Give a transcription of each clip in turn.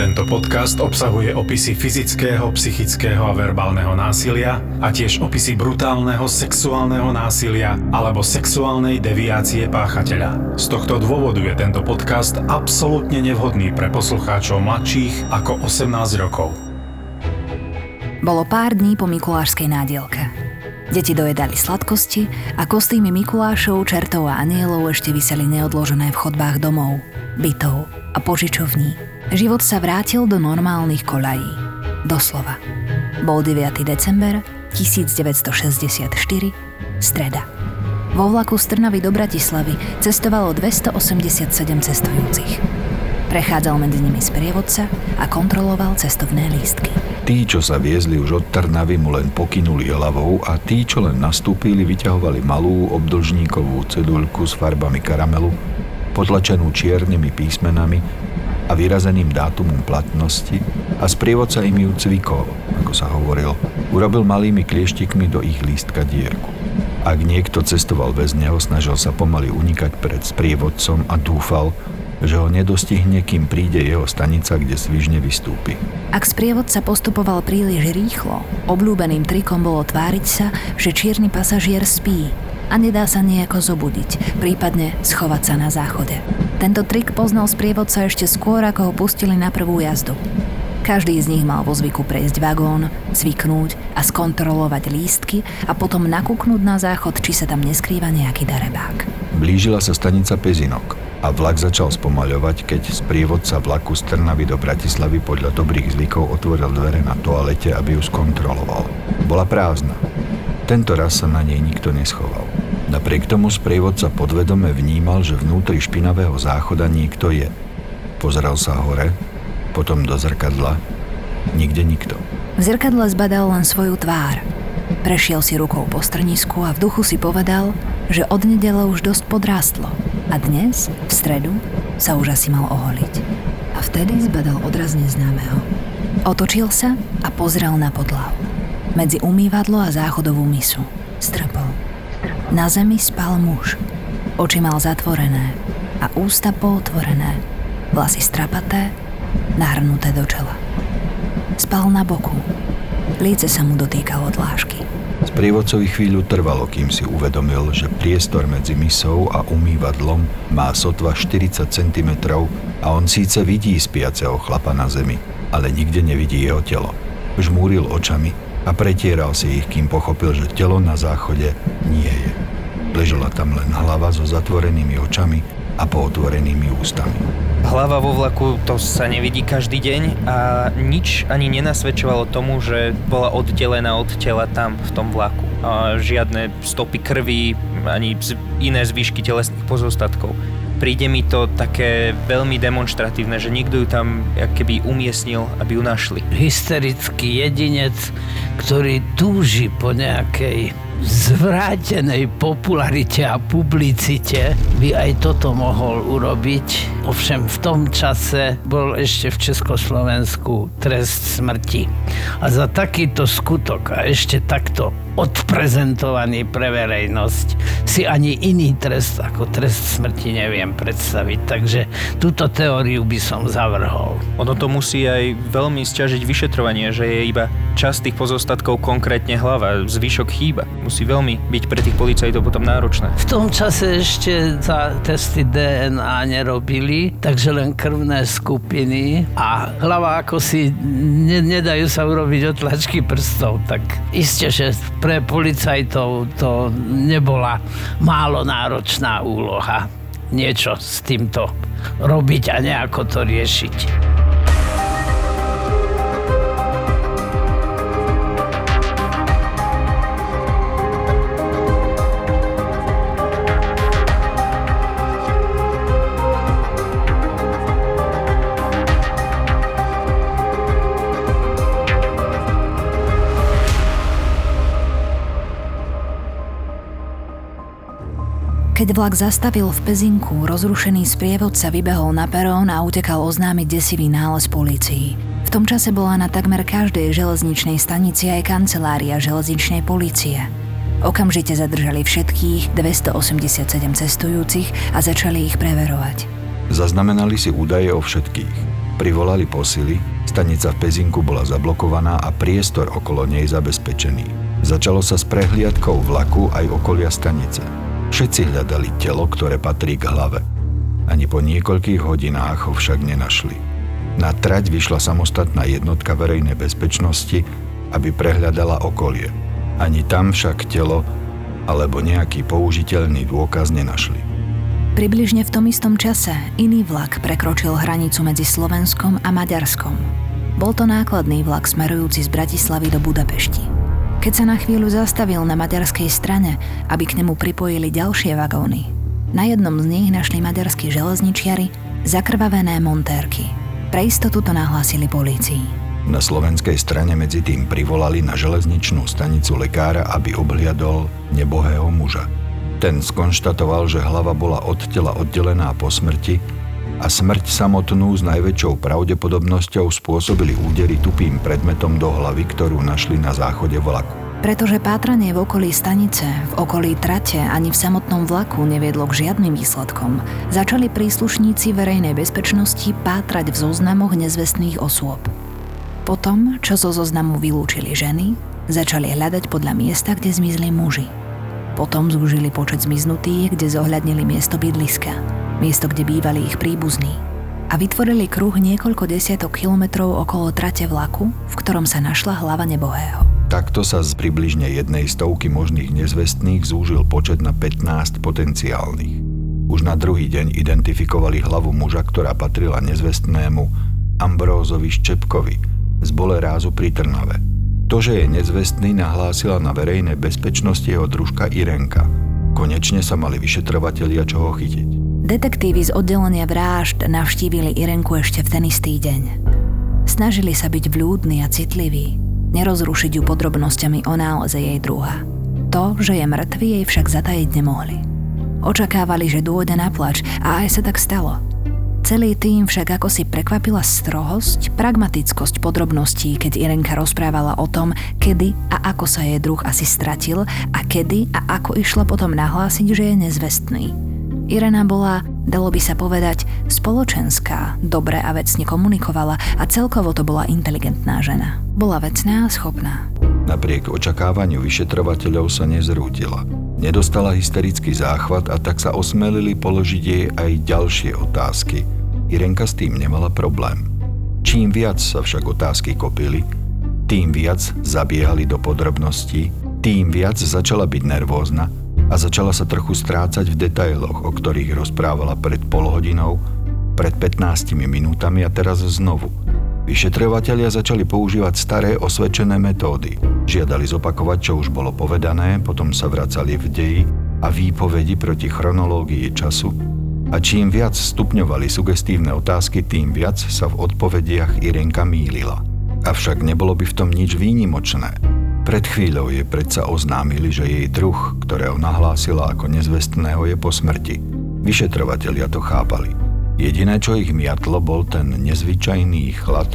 Tento podcast obsahuje opisy fyzického, psychického a verbálneho násilia a tiež opisy brutálneho sexuálneho násilia alebo sexuálnej deviácie páchateľa. Z tohto dôvodu je tento podcast absolútne nevhodný pre poslucháčov mladších ako 18 rokov. Bolo pár dní po Mikulášskej nádielke. Deti dojedali sladkosti a kostýmy Mikulášov, čertov a anielov ešte vyseli neodložené v chodbách domov, bytov a požičovní. Život sa vrátil do normálnych koľají. Doslova. Bol 9. december 1964, streda. Vo vlaku z Trnavy do Bratislavy cestovalo 287 cestujúcich. Prechádzal medzi nimi sprievodca a kontroloval cestovné lístky. Tí, čo sa viezli už od Trnavy, mu len pokynuli hlavou a tí, čo len nastúpili, vyťahovali malú obdlžníkovú ceduľku s farbami karamelu, potlačenú čiernymi písmenami a vyrazeným dátumom platnosti a sprievodca im ju cvikol, ako sa hovoril. Urobil malými klieštikmi do ich lístka dierku. Ak niekto cestoval bez neho, snažil sa pomaly unikať pred sprievodcom a dúfal, že ho nedostihne, kým príde jeho stanica, kde svižne vystúpi. Ak sprievodca postupoval príliš rýchlo, obľúbeným trikom bolo tváriť sa, že čierny pasažier spí a nedá sa nejako zobudiť, prípadne schovať sa na záchode. Tento trik poznal sprievodca ešte skôr, ako ho pustili na prvú jazdu. Každý z nich mal vo zvyku prejsť vagón, cviknúť a skontrolovať lístky a potom nakúknúť na záchod, či sa tam neskrýva nejaký darebák. Blížila sa stanica Pezinok a vlak začal spomaľovať, keď sprievodca vlaku z Trnavy do Bratislavy podľa dobrých zvykov otvoril dvere na toalete, aby ju skontroloval. Bola prázdna. Tento raz sa na nej nikto neschoval. Napriek tomu sprievodca podvedome vnímal, že vnútri špinavého záchoda niekto je. Pozeral sa hore, potom do zrkadla. Nikde nikto. V zrkadle zbadal len svoju tvár. Prešiel si rukou po strnisku a v duchu si povedal, že od nedele už dosť podrástlo a dnes, v stredu, sa už asi mal oholiť. A vtedy zbadal odraz neznámeho. Otočil sa a pozrel na podlahu. Medzi umývadlo a záchodovú misu. Strpol. Na zemi spal muž. Oči mal zatvorené a ústa pootvorené, vlasy strapaté, nahrnuté do čela. Spal na boku. Líce sa mu dotýkalo dlášky. Sprievodcovi chvíľu trvalo, kým si uvedomil, že priestor medzi misou a umývadlom má sotva 40 cm a on síce vidí spiaceho chlapa na zemi, ale nikde nevidí jeho telo. Žmúril očami a pretieral si ich, kým pochopil, že telo na záchode nie je. Ležela tam len hlava so zatvorenými očami a pootvorenými ústami. Hlava vo vlaku to sa nevidí každý deň a nič ani nenasvedčovalo tomu, že bola oddelená od tela tam v tom vlaku. A žiadne stopy krvi ani iné zvyšky telesných pozostatkov príde mi to také veľmi demonstratívne, že niekto ju tam keby umiestnil, aby ju našli. Hysterický jedinec, ktorý túži po nejakej zvrátenej popularite a publicite by aj toto mohol urobiť. Ovšem v tom čase bol ešte v Československu trest smrti. A za takýto skutok a ešte takto odprezentovaný pre verejnosť si ani iný trest ako trest smrti neviem predstaviť. Takže túto teóriu by som zavrhol. Ono to musí aj veľmi stiažiť vyšetrovanie, že je iba časť tých pozostatkov konkrétne hlava, zvyšok chýba. Musí veľmi byť pre tých policajtov potom náročné. V tom čase ešte sa testy DNA nerobili, takže len krvné skupiny a hlava ako si ne, nedajú sa urobiť otlačky prstov, tak iste, že pre policajtov to nebola málo náročná úloha niečo s týmto robiť a nejako to riešiť. Keď vlak zastavil v Pezinku, rozrušený sprievodca vybehol na perón a utekal oznámiť desivý nález polícii. V tom čase bola na takmer každej železničnej stanici aj kancelária železničnej polície. Okamžite zadržali všetkých 287 cestujúcich a začali ich preverovať. Zaznamenali si údaje o všetkých. privolali posily, stanica v Pezinku bola zablokovaná a priestor okolo nej zabezpečený. Začalo sa s prehliadkou vlaku aj okolia stanice. Všetci hľadali telo, ktoré patrí k hlave. Ani po niekoľkých hodinách ho však nenašli. Na trať vyšla samostatná jednotka verejnej bezpečnosti, aby prehľadala okolie. Ani tam však telo alebo nejaký použiteľný dôkaz nenašli. Približne v tom istom čase iný vlak prekročil hranicu medzi Slovenskom a Maďarskom. Bol to nákladný vlak smerujúci z Bratislavy do Budapešti. Keď sa na chvíľu zastavil na maďarskej strane, aby k nemu pripojili ďalšie vagóny, na jednom z nich našli maďarskí železničiari zakrvavené montérky. Pre istotu to nahlásili polícii. Na slovenskej strane medzi tým privolali na železničnú stanicu lekára, aby obhliadol nebohého muža. Ten skonštatoval, že hlava bola od tela oddelená po smrti a smrť samotnú s najväčšou pravdepodobnosťou spôsobili údery tupým predmetom do hlavy, ktorú našli na záchode vlaku. Pretože pátranie v okolí stanice, v okolí trate ani v samotnom vlaku neviedlo k žiadnym výsledkom, začali príslušníci verejnej bezpečnosti pátrať v zoznamoch nezvestných osôb. Potom, čo zo zoznamu vylúčili ženy, začali hľadať podľa miesta, kde zmizli muži. Potom zúžili počet zmiznutých, kde zohľadnili miesto bydliska, miesto, kde bývali ich príbuzní a vytvorili kruh niekoľko desiatok kilometrov okolo trate vlaku, v ktorom sa našla hlava nebohého. Takto sa z približne jednej stovky možných nezvestných zúžil počet na 15 potenciálnych. Už na druhý deň identifikovali hlavu muža, ktorá patrila nezvestnému Ambrózovi Ščepkovi z Bolerázu pri Trnave. To, že je nezvestný, nahlásila na verejnej bezpečnosti jeho družka Irenka. Konečne sa mali vyšetrovatelia čoho chytiť. Detektívy z oddelenia vražd navštívili Irenku ešte v ten istý deň. Snažili sa byť vľúdni a citliví, nerozrušiť ju podrobnosťami o náleze jej druha. To, že je mŕtvy, jej však zatajiť nemohli. Očakávali, že dôjde na plač a aj sa tak stalo – Celý tým však ako si prekvapila strohosť, pragmatickosť podrobností, keď Irenka rozprávala o tom, kedy a ako sa jej druh asi stratil a kedy a ako išla potom nahlásiť, že je nezvestný. Irena bola, dalo by sa povedať, spoločenská, dobre a vecne komunikovala a celkovo to bola inteligentná žena. Bola vecná a schopná. Napriek očakávaniu vyšetrovateľov sa nezrútila. Nedostala hysterický záchvat a tak sa osmelili položiť jej aj ďalšie otázky – Irenka s tým nemala problém. Čím viac sa však otázky kopili, tým viac zabiehali do podrobností, tým viac začala byť nervózna a začala sa trochu strácať v detailoch, o ktorých rozprávala pred pol hodinou, pred 15 minútami a teraz znovu. Vyšetrovatelia začali používať staré osvedčené metódy. Žiadali zopakovať, čo už bolo povedané, potom sa vracali v deji a výpovedi proti chronológii času a čím viac stupňovali sugestívne otázky, tým viac sa v odpovediach Irenka mýlila. Avšak nebolo by v tom nič výnimočné. Pred chvíľou je predsa oznámili, že jej druh, ktorého nahlásila ako nezvestného, je po smrti. Vyšetrovatelia to chápali. Jediné, čo ich miatlo, bol ten nezvyčajný chlad,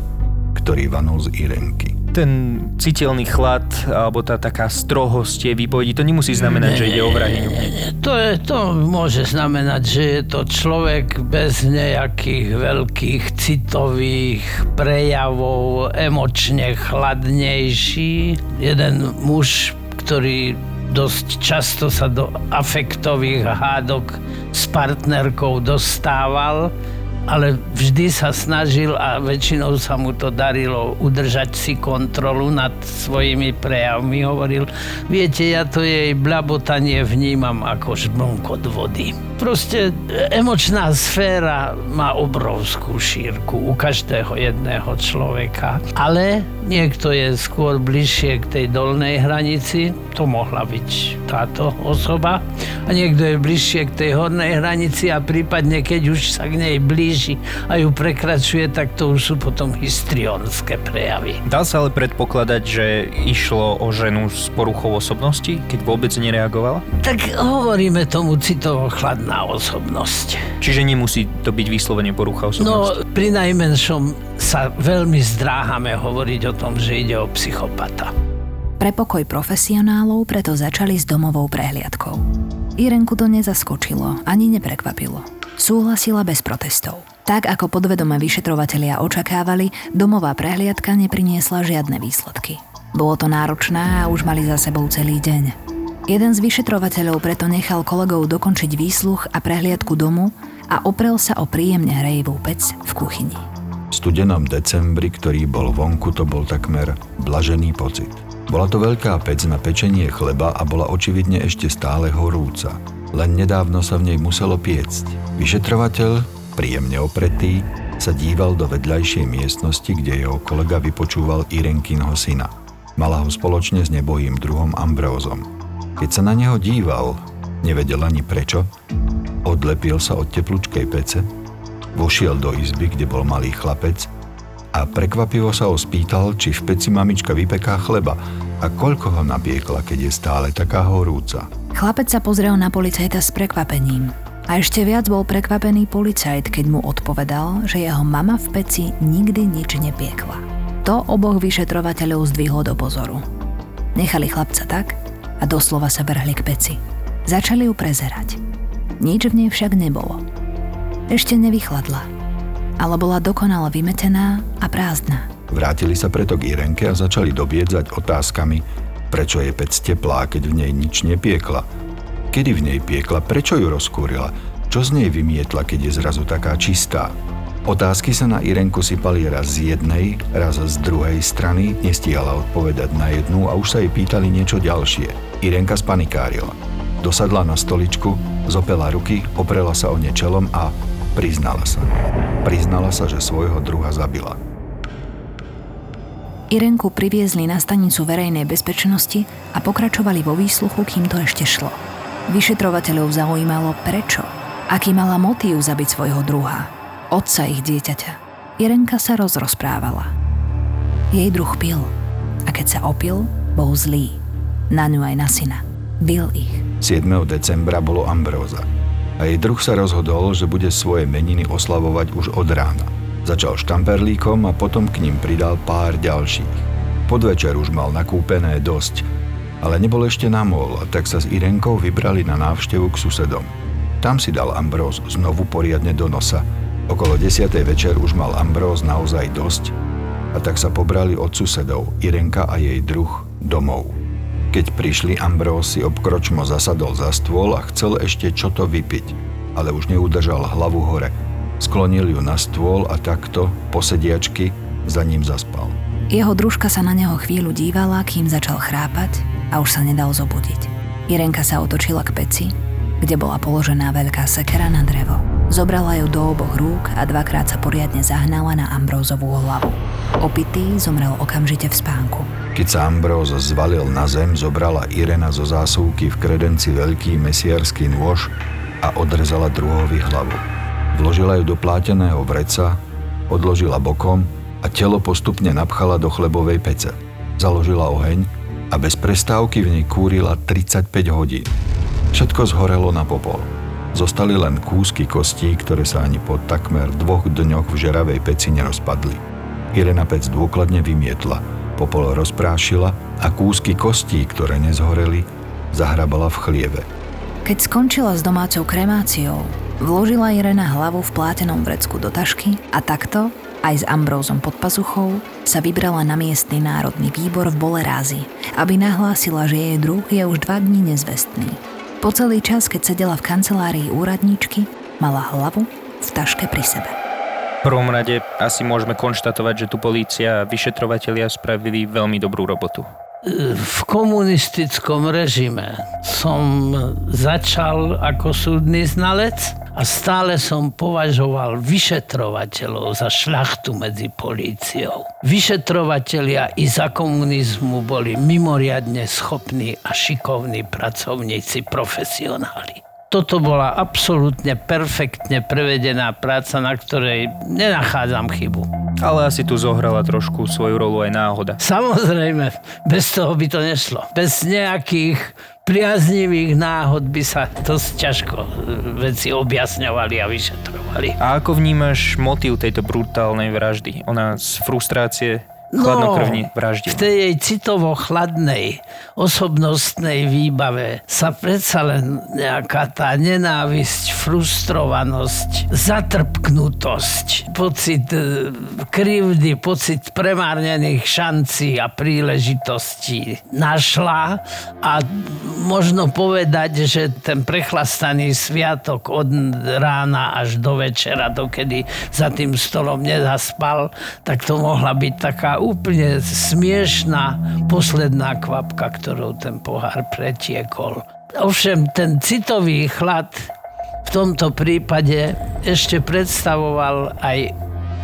ktorý vanul z Irenky ten citeľný chlad alebo tá taká strohosť jej výpovedí, to nemusí znamenať, nie, že ide o vrahyňu. To, je, to môže znamenať, že je to človek bez nejakých veľkých citových prejavov, emočne chladnejší. Jeden muž, ktorý dosť často sa do afektových hádok s partnerkou dostával ale vždy sa snažil a väčšinou sa mu to darilo udržať si kontrolu nad svojimi prejavmi. Hovoril, viete, ja to jej blabotanie vnímam ako žblnkot vody. Proste emočná sféra má obrovskú šírku u každého jedného človeka, ale niekto je skôr bližšie k tej dolnej hranici, to mohla byť táto osoba, a niekto je bližšie k tej hornej hranici a prípadne keď už sa k nej blíži a ju prekračuje, tak to už sú potom histrionské prejavy. Dá sa ale predpokladať, že išlo o ženu s poruchou osobnosti, keď vôbec nereagovala? Tak hovoríme tomu citovo chladná osobnosť. Čiže nemusí to byť vyslovene porucha osobnosti? No, pri najmenšom sa veľmi zdráhame hovoriť o tom, že ide o psychopata. Pre pokoj profesionálov preto začali s domovou prehliadkou. Irenku to nezaskočilo ani neprekvapilo. Súhlasila bez protestov. Tak ako podvedome vyšetrovatelia očakávali, domová prehliadka nepriniesla žiadne výsledky. Bolo to náročné a už mali za sebou celý deň. Jeden z vyšetrovateľov preto nechal kolegov dokončiť výsluch a prehliadku domu a oprel sa o príjemne hrejivú pec v kuchyni. V studenom decembri, ktorý bol vonku, to bol takmer blažený pocit. Bola to veľká pec na pečenie chleba a bola očividne ešte stále horúca. Len nedávno sa v nej muselo piecť. Vyšetrovateľ, príjemne opretý, sa díval do vedľajšej miestnosti, kde jeho kolega vypočúval Irenkinho syna. Mala ho spoločne s nebohým druhom Ambrózom. Keď sa na neho díval, nevedel ani prečo, odlepil sa od teplúčkej pece, vošiel do izby, kde bol malý chlapec a prekvapivo sa ho spýtal, či v peci mamička vypeká chleba a koľko ho napiekla, keď je stále taká horúca. Chlapec sa pozrel na policajta s prekvapením. A ešte viac bol prekvapený policajt, keď mu odpovedal, že jeho mama v peci nikdy nič nepiekla. To oboch vyšetrovateľov zdvihlo do pozoru. Nechali chlapca tak a doslova sa vrhli k peci. Začali ju prezerať. Nič v nej však nebolo. Ešte nevychladla ale bola dokonale vymetená a prázdna. Vrátili sa preto k Irenke a začali dobiedzať otázkami, prečo je pec teplá, keď v nej nič nepiekla. Kedy v nej piekla, prečo ju rozkúrila, čo z nej vymietla, keď je zrazu taká čistá. Otázky sa na Irenku sypali raz z jednej, raz z druhej strany, nestíhala odpovedať na jednu a už sa jej pýtali niečo ďalšie. Irenka spanikárila. Dosadla na stoličku, zopela ruky, oprela sa o ne čelom a Priznala sa. Priznala sa, že svojho druha zabila. Irenku priviezli na stanicu verejnej bezpečnosti a pokračovali vo výsluchu, kým to ešte šlo. Vyšetrovateľov zaujímalo prečo, aký mala motív zabiť svojho druha, otca ich dieťaťa. Irenka sa rozrozprávala. Jej druh pil a keď sa opil, bol zlý. Na ňu aj na syna. Bil ich. 7. decembra bolo Ambróza a jej druh sa rozhodol, že bude svoje meniny oslavovať už od rána. Začal štamperlíkom a potom k ním pridal pár ďalších. Podvečer už mal nakúpené dosť, ale nebol ešte na mol, tak sa s Irenkou vybrali na návštevu k susedom. Tam si dal Ambróz znovu poriadne do nosa. Okolo 10. večer už mal Ambróz naozaj dosť a tak sa pobrali od susedov, Irenka a jej druh, domov. Keď prišli, Ambrós si obkročmo zasadol za stôl a chcel ešte čo to vypiť, ale už neudržal hlavu hore. Sklonil ju na stôl a takto, po sediačky, za ním zaspal. Jeho družka sa na neho chvíľu dívala, kým začal chrápať a už sa nedal zobudiť. Irenka sa otočila k peci, kde bola položená veľká sekera na drevo. Zobrala ju do oboch rúk a dvakrát sa poriadne zahnala na Ambrózovú hlavu. Opitý zomrel okamžite v spánku. Keď sa Ambróz zvalil na zem, zobrala Irena zo zásuvky v kredenci veľký mesiarský nôž a odrezala druhovi hlavu. Vložila ju do pláteného vreca, odložila bokom a telo postupne napchala do chlebovej pece. Založila oheň a bez prestávky v nej kúrila 35 hodín. Všetko zhorelo na popol. Zostali len kúsky kostí, ktoré sa ani po takmer dvoch dňoch v žeravej peci nerozpadli. Irena pec dôkladne vymietla – Popol rozprášila a kúsky kostí, ktoré nezhoreli, zahrabala v chlieve. Keď skončila s domácou kremáciou, vložila Irena hlavu v plátenom vrecku do tašky a takto, aj s Ambrózom pod pazuchou, sa vybrala na miestny národný výbor v Bolerázi, aby nahlásila, že jej druh je už dva dní nezvestný. Po celý čas, keď sedela v kancelárii úradníčky, mala hlavu v taške pri sebe prvom rade asi môžeme konštatovať, že tu polícia a vyšetrovatelia spravili veľmi dobrú robotu. V komunistickom režime som začal ako súdny znalec a stále som považoval vyšetrovateľov za šľachtu medzi políciou. Vyšetrovatelia i za komunizmu boli mimoriadne schopní a šikovní pracovníci, profesionáli toto bola absolútne perfektne prevedená práca, na ktorej nenachádzam chybu. Ale asi tu zohrala trošku svoju rolu aj náhoda. Samozrejme, bez toho by to nešlo. Bez nejakých priaznivých náhod by sa dosť ťažko e, veci objasňovali a vyšetrovali. A ako vnímaš motív tejto brutálnej vraždy? Ona z frustrácie chladnokrvne vraždil. v tej jej citovo-chladnej osobnostnej výbave sa predsa len nejaká tá nenávisť, frustrovanosť, zatrpknutosť, pocit e, krivdy, pocit premárnených šancí a príležitostí našla a možno povedať, že ten prechlastaný sviatok od rána až do večera, dokedy za tým stolom nezaspal, tak to mohla byť taká úplne smiešná posledná kvapka, ktorou ten pohár pretiekol. Ovšem ten citový chlad v tomto prípade ešte predstavoval aj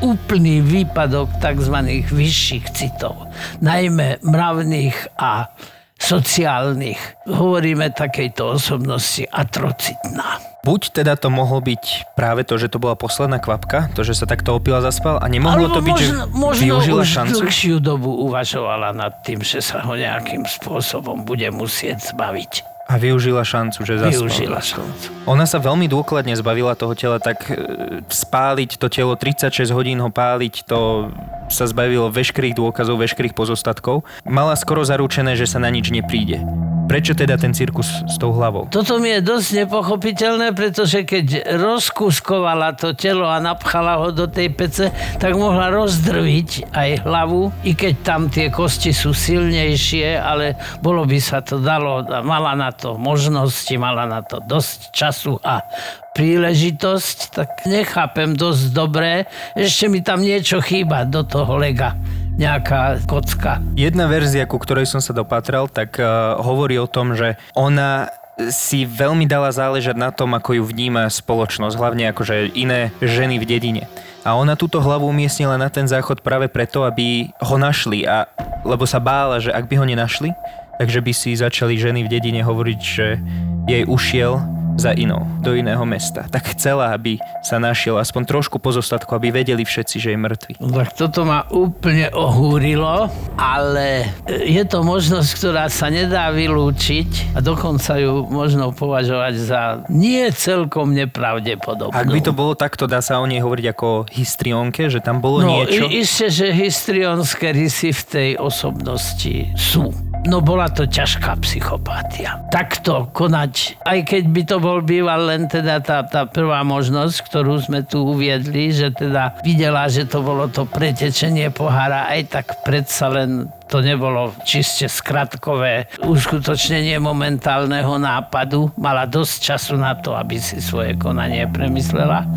úplný výpadok tzv. vyšších citov, najmä mravných a sociálnych. Hovoríme takejto osobnosti atrocitná. Buď teda to mohlo byť práve to, že to bola posledná kvapka, to, že sa takto opila zaspal a nemohlo Alebo to byť, možno, že možno využila už šancu. dlhšiu dobu uvažovala nad tým, že sa ho nejakým spôsobom bude musieť zbaviť. A využila šancu, že zaspal. Využila šancu. Ona sa veľmi dôkladne zbavila toho tela, tak e, spáliť to telo, 36 hodín ho páliť, to sa zbavilo veškerých dôkazov, veškerých pozostatkov. Mala skoro zaručené, že sa na nič nepríde. Prečo teda ten cirkus s tou hlavou? Toto mi je dosť nepochopiteľné, pretože keď rozkuskovala to telo a napchala ho do tej pece, tak mohla rozdrviť aj hlavu, i keď tam tie kosti sú silnejšie, ale bolo by sa to dalo, mala na to možnosti, mala na to dosť času a príležitosť, tak nechápem dosť dobre. Ešte mi tam niečo chýba do toho lega. Nejaká kocka. Jedna verzia, ku ktorej som sa dopatral, tak uh, hovorí o tom, že ona si veľmi dala záležať na tom, ako ju vníma spoločnosť, hlavne akože iné ženy v dedine. A ona túto hlavu umiestnila na ten záchod práve preto, aby ho našli, a, lebo sa bála, že ak by ho nenašli, takže by si začali ženy v dedine hovoriť, že jej ušiel za inou, do iného mesta. Tak chcela, aby sa našiel aspoň trošku pozostatku, aby vedeli všetci, že je mŕtvy. No tak toto ma úplne ohúrilo, ale je to možnosť, ktorá sa nedá vylúčiť a dokonca ju možno považovať za nie celkom nepravdepodobnú. Ak by to bolo takto, dá sa o nej hovoriť ako histrionke, že tam bolo No, niečo? i- isté, že histrionské rysy v tej osobnosti sú. No bola to ťažká psychopatia. Takto konať, aj keď by to bol býval len teda tá, tá prvá možnosť, ktorú sme tu uviedli, že teda videla, že to bolo to pretečenie pohára, aj tak predsa len to nebolo čiste skratkové uskutočnenie momentálneho nápadu. Mala dosť času na to, aby si svoje konanie premyslela.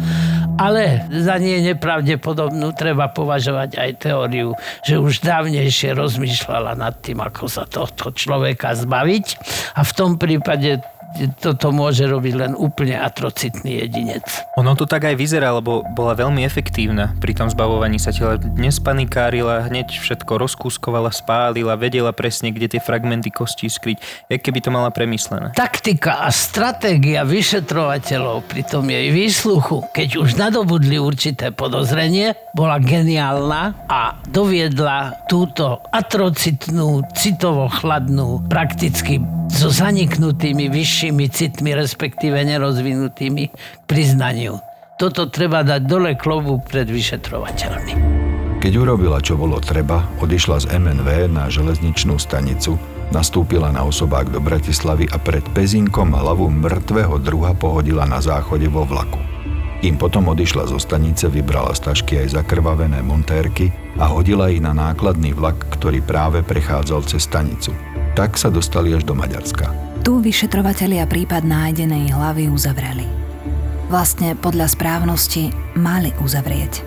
Ale za nie nepravdepodobnú treba považovať aj teóriu, že už dávnejšie rozmýšľala nad tým, ako sa tohto človeka zbaviť. A v tom prípade toto môže robiť len úplne atrocitný jedinec. Ono to tak aj vyzerá, lebo bola veľmi efektívna pri tom zbavovaní sa tela. Nespanikárila, hneď všetko rozkúskovala, spálila, vedela presne, kde tie fragmenty kostí skryť, jak keby to mala premyslené. Taktika a stratégia vyšetrovateľov pri tom jej výsluchu, keď už nadobudli určité podozrenie, bola geniálna a doviedla túto atrocitnú, citovo-chladnú, prakticky so zaniknutými vyššími citmi, respektíve nerozvinutými, k priznaniu. Toto treba dať dole klobu pred vyšetrovateľmi. Keď urobila, čo bolo treba, odišla z MNV na železničnú stanicu, nastúpila na osobák do Bratislavy a pred Pezinkom hlavu mŕtvého druha pohodila na záchode vo vlaku. Kým potom odišla zo stanice, vybrala z tašky aj zakrvavené montérky a hodila ich na nákladný vlak, ktorý práve prechádzal cez stanicu. Tak sa dostali až do Maďarska. Tu vyšetrovatelia prípad nájdenej hlavy uzavreli. Vlastne podľa správnosti mali uzavrieť.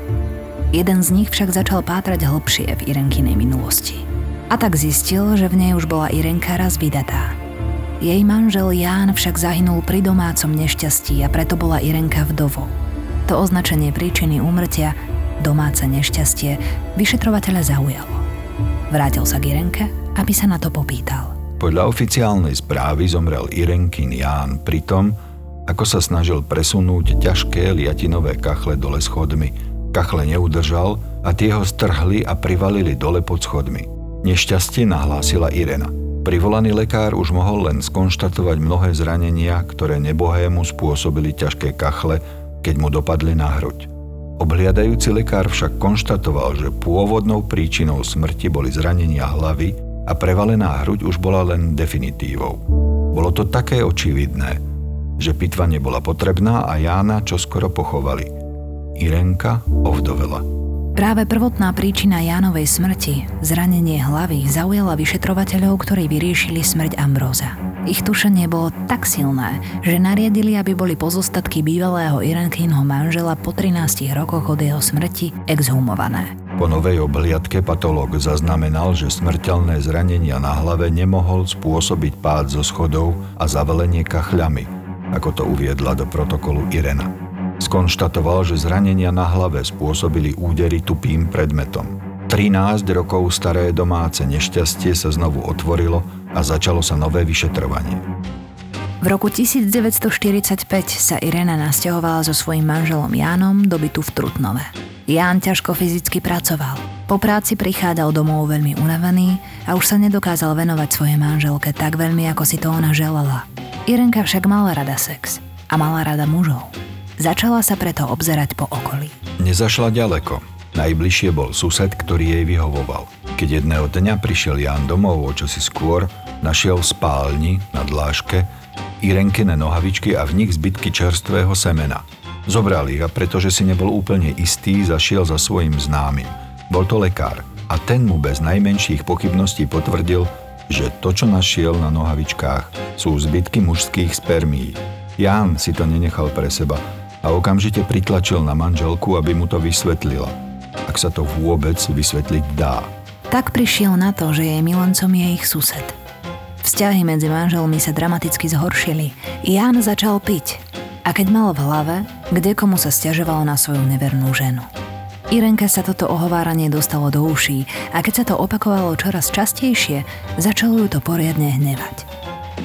Jeden z nich však začal pátrať hlbšie v Irenkinej minulosti. A tak zistil, že v nej už bola Irenka raz vydatá. Jej manžel Ján však zahynul pri domácom nešťastí a preto bola Irenka vdovou. To označenie príčiny úmrtia, domáce nešťastie, vyšetrovateľa zaujalo. Vrátil sa k Irenke, aby sa na to popýtal. Podľa oficiálnej správy zomrel Irenkin Ján pri tom, ako sa snažil presunúť ťažké liatinové kachle dole schodmi. Kachle neudržal a tie ho strhli a privalili dole pod schodmi. Nešťastie nahlásila Irena. Privolaný lekár už mohol len skonštatovať mnohé zranenia, ktoré nebohému spôsobili ťažké kachle, keď mu dopadli na hruď. Obhliadajúci lekár však konštatoval, že pôvodnou príčinou smrti boli zranenia hlavy a prevalená hruď už bola len definitívou. Bolo to také očividné, že pitva nebola potrebná a Jána čoskoro pochovali. Irenka ovdovela. Práve prvotná príčina Jánovej smrti, zranenie hlavy, zaujala vyšetrovateľov, ktorí vyriešili smrť Ambróza. Ich tušenie bolo tak silné, že nariadili, aby boli pozostatky bývalého Irenkynho manžela po 13 rokoch od jeho smrti exhumované. Po novej obhliadke patológ zaznamenal, že smrteľné zranenia na hlave nemohol spôsobiť pád zo schodov a zavelenie kachľami, ako to uviedla do protokolu Irena. Skonštatoval, že zranenia na hlave spôsobili údery tupým predmetom. 13 rokov staré domáce nešťastie sa znovu otvorilo a začalo sa nové vyšetrovanie. V roku 1945 sa Irena nasťahovala so svojím manželom Jánom do bytu v Trutnove. Ján ťažko fyzicky pracoval. Po práci prichádzal domov veľmi unavený a už sa nedokázal venovať svojej manželke tak veľmi, ako si to ona želala. Irenka však mala rada sex a mala rada mužov. Začala sa preto obzerať po okolí. Nezašla ďaleko. Najbližšie bol sused, ktorý jej vyhovoval. Keď jedného dňa prišiel Jan domov o čosi skôr, našiel v spálni na dláške Irenkine nohavičky a v nich zbytky čerstvého semena. Zobral ich a pretože si nebol úplne istý, zašiel za svojim známym. Bol to lekár a ten mu bez najmenších pochybností potvrdil, že to, čo našiel na nohavičkách, sú zbytky mužských spermií. Ján si to nenechal pre seba a okamžite pritlačil na manželku, aby mu to vysvetlila – ak sa to vôbec vysvetliť dá. Tak prišiel na to, že jej milencom je ich sused. Vzťahy medzi manželmi sa dramaticky zhoršili. Jan začal piť a keď mal v hlave, kde komu sa stiažoval na svoju nevernú ženu. Irenke sa toto ohováranie dostalo do uší a keď sa to opakovalo čoraz častejšie, začalo ju to poriadne hnevať.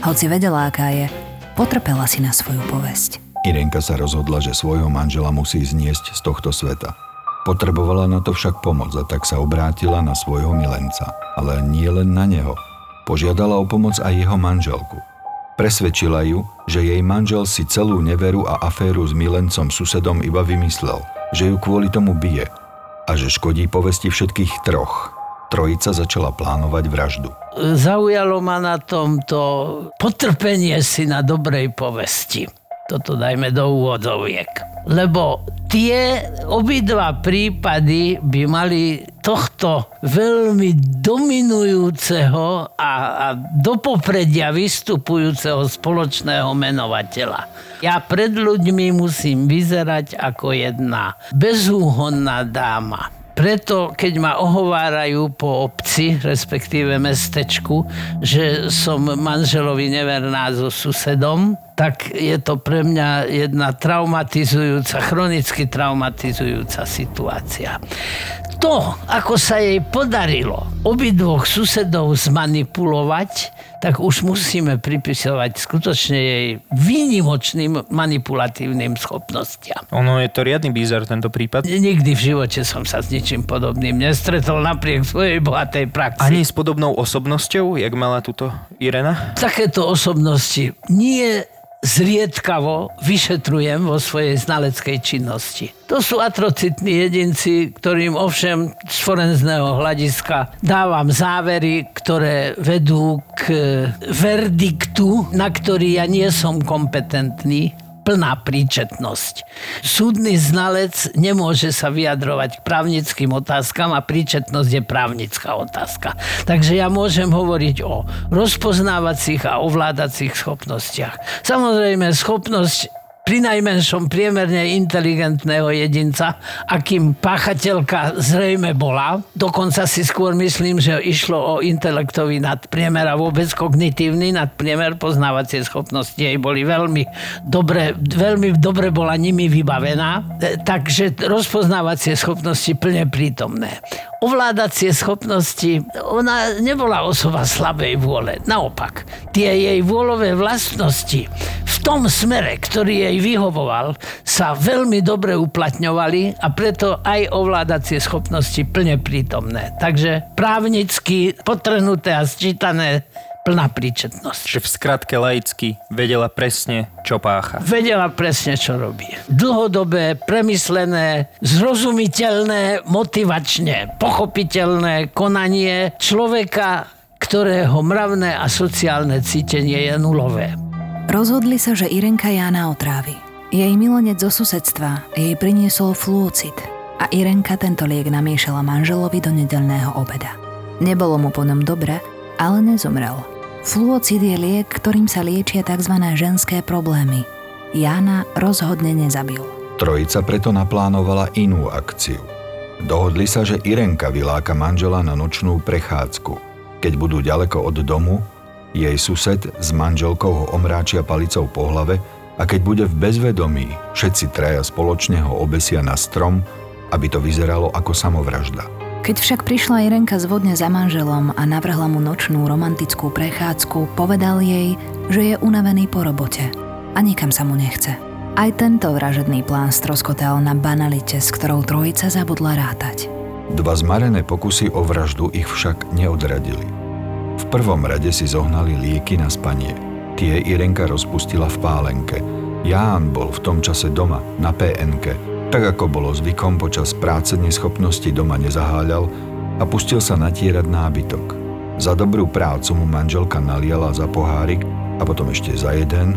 Hoci vedela, aká je, potrpela si na svoju povesť. Irenka sa rozhodla, že svojho manžela musí zniesť z tohto sveta. Potrebovala na to však pomoc a tak sa obrátila na svojho milenca. Ale nie len na neho. Požiadala o pomoc aj jeho manželku. Presvedčila ju, že jej manžel si celú neveru a aféru s milencom susedom iba vymyslel, že ju kvôli tomu bije a že škodí povesti všetkých troch. Trojica začala plánovať vraždu. Zaujalo ma na tomto potrpenie si na dobrej povesti. Toto dajme do úvodoviek lebo tie obidva prípady by mali tohto veľmi dominujúceho a, a do popredia vystupujúceho spoločného menovateľa. Ja pred ľuďmi musím vyzerať ako jedna bezúhonná dáma preto, keď ma ohovárajú po obci, respektíve mestečku, že som manželovi neverná so susedom, tak je to pre mňa jedna traumatizujúca, chronicky traumatizujúca situácia to, ako sa jej podarilo obidvoch susedov zmanipulovať, tak už musíme pripisovať skutočne jej výnimočným manipulatívnym schopnostiam. Ono je to riadny bizar, tento prípad. Nikdy v živote som sa s ničím podobným nestretol napriek svojej bohatej praxi. Ani s podobnou osobnosťou, jak mala túto Irena? Takéto osobnosti nie zriedkavo vyšetrujem vo svojej znaleckej činnosti. To sú atrocitní jedinci, ktorým ovšem z forenzného hľadiska dávam závery, ktoré vedú k verdiktu, na ktorý ja nie som kompetentný, plná príčetnosť. Súdny znalec nemôže sa vyjadrovať k právnickým otázkam a príčetnosť je právnická otázka. Takže ja môžem hovoriť o rozpoznávacích a ovládacích schopnostiach. Samozrejme, schopnosť pri najmenšom priemerne inteligentného jedinca, akým páchateľka zrejme bola. Dokonca si skôr myslím, že išlo o intelektový nadpriemer a vôbec kognitívny nadpriemer. Poznávacie schopnosti jej boli veľmi dobre, veľmi dobre bola nimi vybavená. E, takže rozpoznávacie schopnosti plne prítomné ovládacie schopnosti, ona nebola osoba slabej vôle. Naopak, tie jej vôľové vlastnosti v tom smere, ktorý jej vyhovoval, sa veľmi dobre uplatňovali a preto aj ovládacie schopnosti plne prítomné. Takže právnicky potrhnuté a sčítané plná príčetnosť. Že v skratke laicky vedela presne, čo pácha. Vedela presne, čo robí. Dlhodobé, premyslené, zrozumiteľné, motivačne, pochopiteľné konanie človeka, ktorého mravné a sociálne cítenie je nulové. Rozhodli sa, že Irenka Jána otrávi. Jej milenec zo susedstva jej priniesol fluocid a Irenka tento liek namiešala manželovi do nedelného obeda. Nebolo mu po ňom dobre, ale nezomrel. Fluocid je liek, ktorým sa liečia tzv. ženské problémy. Jána rozhodne nezabil. Trojica preto naplánovala inú akciu. Dohodli sa, že Irenka vyláka manžela na nočnú prechádzku. Keď budú ďaleko od domu, jej sused s manželkou ho omráčia palicou po hlave a keď bude v bezvedomí, všetci traja spoločne ho obesia na strom, aby to vyzeralo ako samovražda. Keď však prišla Irenka zvodne za manželom a navrhla mu nočnú romantickú prechádzku, povedal jej, že je unavený po robote a nikam sa mu nechce. Aj tento vražedný plán stroskotal na banalite, s ktorou trojica zabudla rátať. Dva zmarené pokusy o vraždu ich však neodradili. V prvom rade si zohnali lieky na spanie. Tie Irenka rozpustila v pálenke. Ján bol v tom čase doma, na PNK. Tak ako bolo zvykom, počas práce neschopnosti doma nezaháľal a pustil sa natierať nábytok. Za dobrú prácu mu manželka naliala za pohárik a potom ešte za jeden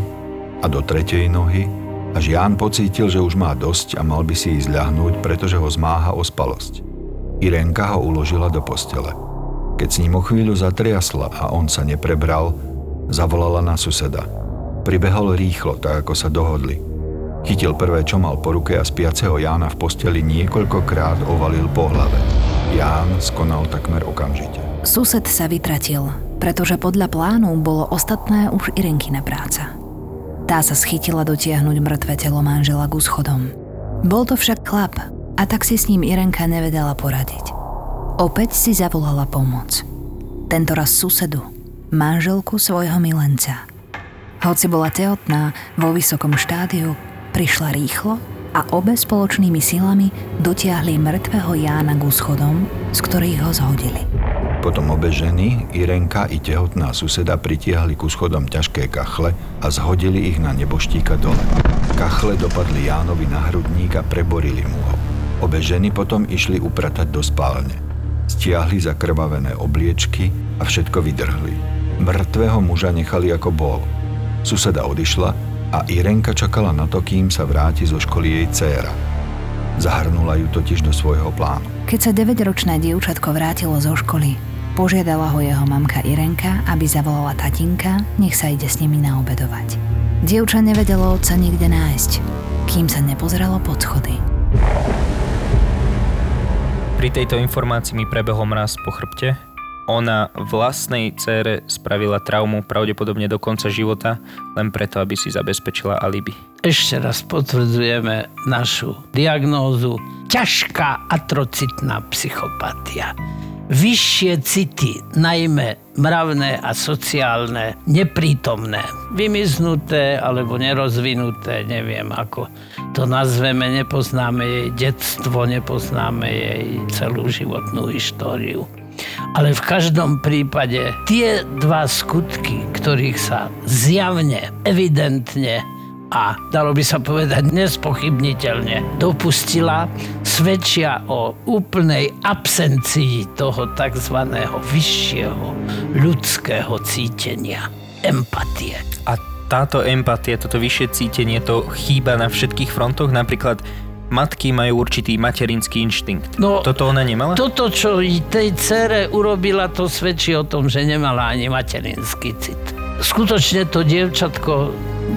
a do tretej nohy, až Ján pocítil, že už má dosť a mal by si ísť ľahnúť, pretože ho zmáha ospalosť. Irenka ho uložila do postele. Keď s ním o chvíľu zatriasla a on sa neprebral, zavolala na suseda. Pribehol rýchlo, tak ako sa dohodli. Chytil prvé, čo mal po ruke a spiaceho Jána v posteli niekoľkokrát ovalil po hlave. Ján skonal takmer okamžite. Sused sa vytratil, pretože podľa plánu bolo ostatné už Irenkina práca. Tá sa schytila dotiahnuť mŕtve telo manžela k úschodom. Bol to však chlap a tak si s ním Irenka nevedela poradiť. Opäť si zavolala pomoc. Tentoraz susedu, manželku svojho milenca. Hoci bola tehotná vo vysokom štádiu, prišla rýchlo a obe spoločnými silami dotiahli mŕtvého Jána k úschodom, z ktorých ho zhodili. Potom obe ženy, Irenka i tehotná suseda pritiahli ku schodom ťažké kachle a zhodili ich na neboštíka dole. Kachle dopadli Jánovi na hrudník a preborili mu ho. Obe ženy potom išli upratať do spálne. Stiahli zakrvavené obliečky a všetko vydrhli. Mŕtvého muža nechali ako bol. Suseda odišla a Irenka čakala na to, kým sa vráti zo školy jej dcéra. Zahrnula ju totiž do svojho plánu. Keď sa 9-ročné dievčatko vrátilo zo školy, požiadala ho jeho mamka Irenka, aby zavolala tatinka, nech sa ide s nimi naobedovať. Dievča nevedelo otca nikde nájsť, kým sa nepozrelo pod schody. Pri tejto informácii mi prebehol mraz po chrbte. Ona vlastnej cére spravila traumu pravdepodobne do konca života, len preto, aby si zabezpečila alibi. Ešte raz potvrdzujeme našu diagnózu. Ťažká atrocitná psychopatia. Vyššie city, najmä mravné a sociálne, neprítomné, vymiznuté alebo nerozvinuté, neviem ako to nazveme, nepoznáme jej detstvo, nepoznáme jej celú životnú históriu. Ale v každom prípade tie dva skutky, ktorých sa zjavne, evidentne a dalo by sa povedať nespochybniteľne dopustila, svedčia o úplnej absencii toho tzv. vyššieho ľudského cítenia, empatie. A táto empatia, toto vyššie cítenie, to chýba na všetkých frontoch, napríklad matky majú určitý materinský inštinkt. No, toto ona nemala? Toto, čo tej cere urobila, to svedčí o tom, že nemala ani materinský cit. Skutočne to dievčatko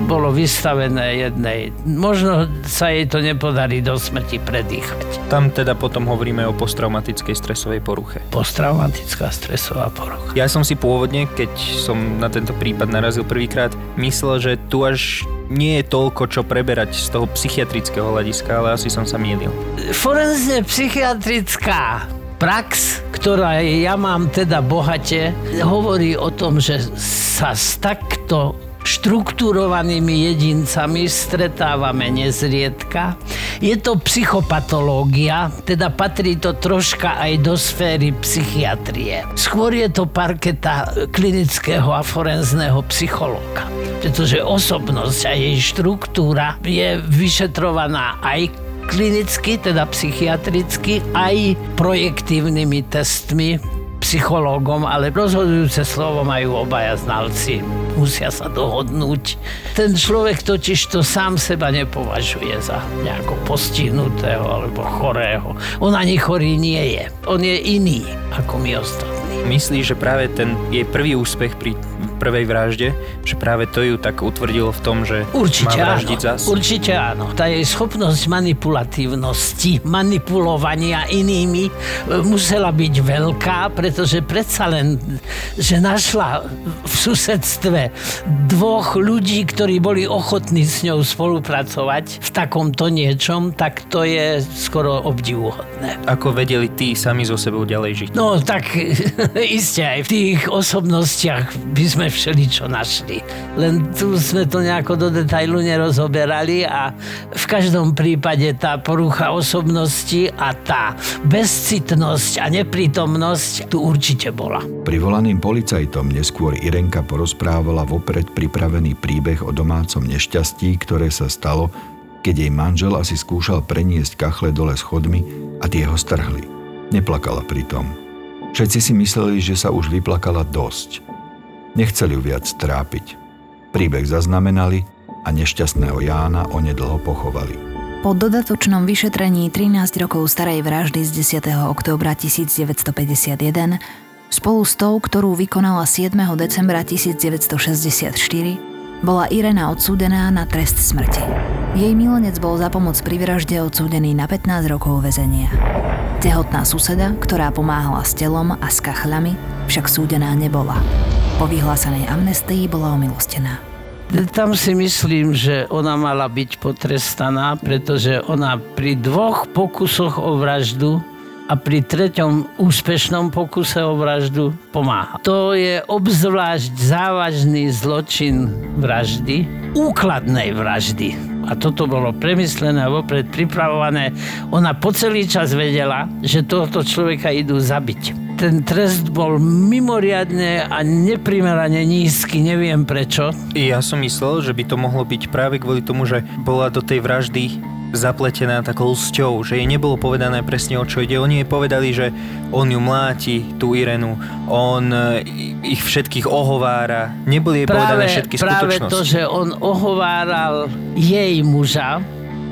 bolo vystavené jednej. Možno sa jej to nepodarí do smrti predýchať. Tam teda potom hovoríme o posttraumatickej stresovej poruche. Posttraumatická stresová porucha. Ja som si pôvodne, keď som na tento prípad narazil prvýkrát, myslel, že tu až nie je toľko čo preberať z toho psychiatrického hľadiska, ale asi som sa mýlil. Forenzne psychiatrická prax, ktorá ja mám teda bohate, hovorí o tom, že sa z takto štruktúrovanými jedincami stretávame nezriedka. Je to psychopatológia, teda patrí to troška aj do sféry psychiatrie. Skôr je to parketa klinického a forenzného psychológa pretože osobnosť a jej štruktúra je vyšetrovaná aj klinicky, teda psychiatricky, aj projektívnymi testmi psychológom, ale rozhodujúce slovo majú obaja znalci. Musia sa dohodnúť. Ten človek totiž to sám seba nepovažuje za nejako postihnutého alebo chorého. On ani chorý nie je. On je iný ako my ostatní. Myslíš, že práve ten jej prvý úspech pri prvej vražde, že práve to ju tak utvrdilo v tom, že Určite má vraždiť áno. zas? Určite áno. Tá jej schopnosť manipulatívnosti, manipulovania inými e, musela byť veľká, pretože predsa len, že našla v susedstve dvoch ľudí, ktorí boli ochotní s ňou spolupracovať v takomto niečom, tak to je skoro obdivuhodné. Ako vedeli tí sami so sebou ďalej žiť? No tak iste aj v tých osobnostiach by sme všeličo našli. Len tu sme to nejako do detailu nerozoberali a v každom prípade tá porucha osobnosti a tá bezcitnosť a neprítomnosť tu určite bola. Privolaným policajtom neskôr Irenka porozprávala vopred pripravený príbeh o domácom nešťastí, ktoré sa stalo, keď jej manžel asi skúšal preniesť kachle dole schodmi a tie ho strhli. Neplakala pritom. Všetci si mysleli, že sa už vyplakala dosť. Nechceli ju viac trápiť. Príbeh zaznamenali a nešťastného Jána onedlho pochovali. Po dodatočnom vyšetrení 13 rokov starej vraždy z 10. októbra 1951 spolu s tou, ktorú vykonala 7. decembra 1964, bola Irena odsúdená na trest smrti. Jej milenec bol za pomoc pri vražde odsúdený na 15 rokov väzenia. Tehotná suseda, ktorá pomáhala s telom a s kachľami, však súdená nebola. Po vyhlásenej amnestii bola omilostená. Tam si myslím, že ona mala byť potrestaná, pretože ona pri dvoch pokusoch o vraždu a pri treťom úspešnom pokuse o vraždu pomáha. To je obzvlášť závažný zločin vraždy, úkladnej vraždy. A toto bolo premyslené a vopred pripravované. Ona po celý čas vedela, že tohoto človeka idú zabiť ten trest bol mimoriadne a neprimerane nízky, neviem prečo. Ja som myslel, že by to mohlo byť práve kvôli tomu, že bola do tej vraždy zapletená takou lsťou, že jej nebolo povedané presne o čo ide. Oni jej povedali, že on ju mláti, tú Irenu, on e, ich všetkých ohovára. Neboli jej práve, povedané všetky práve skutočnosti. to, že on ohováral jej muža,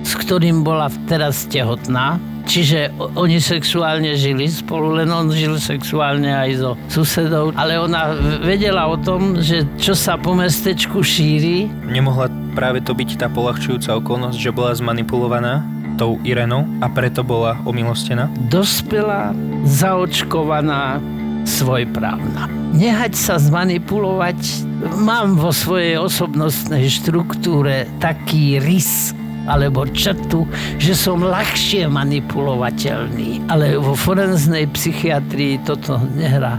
s ktorým bola teraz tehotná, Čiže oni sexuálne žili spolu, len on žil sexuálne aj so susedou. Ale ona vedela o tom, že čo sa po mestečku šíri. Nemohla práve to byť tá polahčujúca okolnosť, že bola zmanipulovaná tou Irenou a preto bola omilostená? Dospela, zaočkovaná, svojprávna. Nehať sa zmanipulovať. Mám vo svojej osobnostnej štruktúre taký rys, alebo črtu, že som ľahšie manipulovateľný. Ale vo forenznej psychiatrii toto nehrá.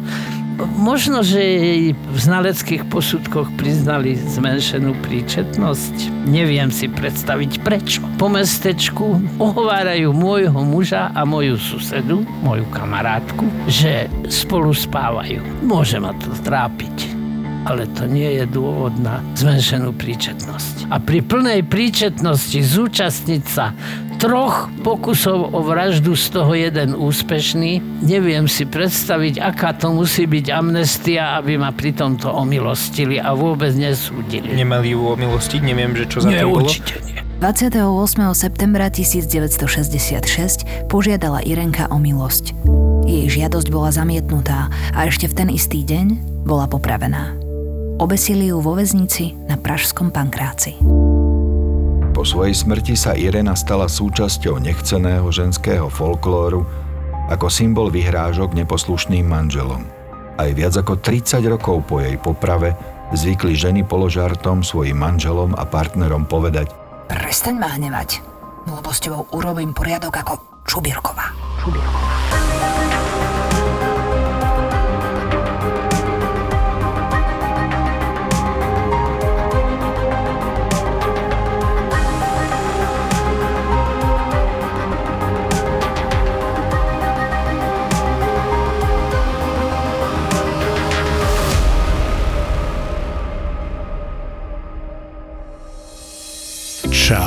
Možno, že jej v znaleckých posudkoch priznali zmenšenú príčetnosť. Neviem si predstaviť prečo. Po mestečku ohovárajú môjho muža a moju susedu, moju kamarátku, že spolu spávajú. Môže ma to trápiť ale to nie je dôvod na zmenšenú príčetnosť. A pri plnej príčetnosti zúčastniť sa troch pokusov o vraždu, z toho jeden úspešný, neviem si predstaviť, aká to musí byť amnestia, aby ma pri tomto omilostili a vôbec nesúdili. Nemali ju omilostiť, neviem, že čo za nie, tým bolo. určite nie. 28. septembra 1966 požiadala Irenka o milosť. Jej žiadosť bola zamietnutá a ešte v ten istý deň bola popravená. Obesili ju vo väznici na Pražskom pankráci. Po svojej smrti sa Irena stala súčasťou nechceného ženského folklóru ako symbol vyhrážok neposlušným manželom. Aj viac ako 30 rokov po jej poprave zvykli ženy položartom svojim manželom a partnerom povedať Prestaň ma hnevať, lebo s tebou urobím poriadok ako Čubírková. Čubírková. Russia.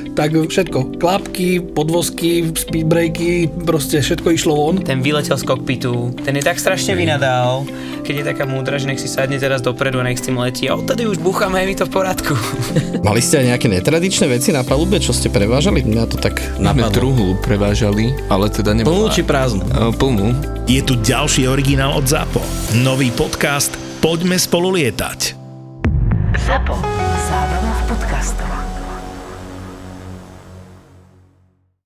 Tak všetko, klapky, podvozky, speedbreaky, proste všetko išlo von. Ten vyletel z kokpitu, ten je tak strašne vynadal, keď je taká múdra, že nech si sadne teraz dopredu a nech s tým letí a odtedy už búchame, je mi to v poriadku. Mali ste aj nejaké netradičné veci na palube, čo ste prevážali? Mňa to tak napadlo. truhlu prevážali, ale teda Plnú nebola... či prázdnu? E, Plnú. Je tu ďalší originál od ZAPO. Nový podcast Poďme spolu lietať. Zapo. Zábrná v podcastov.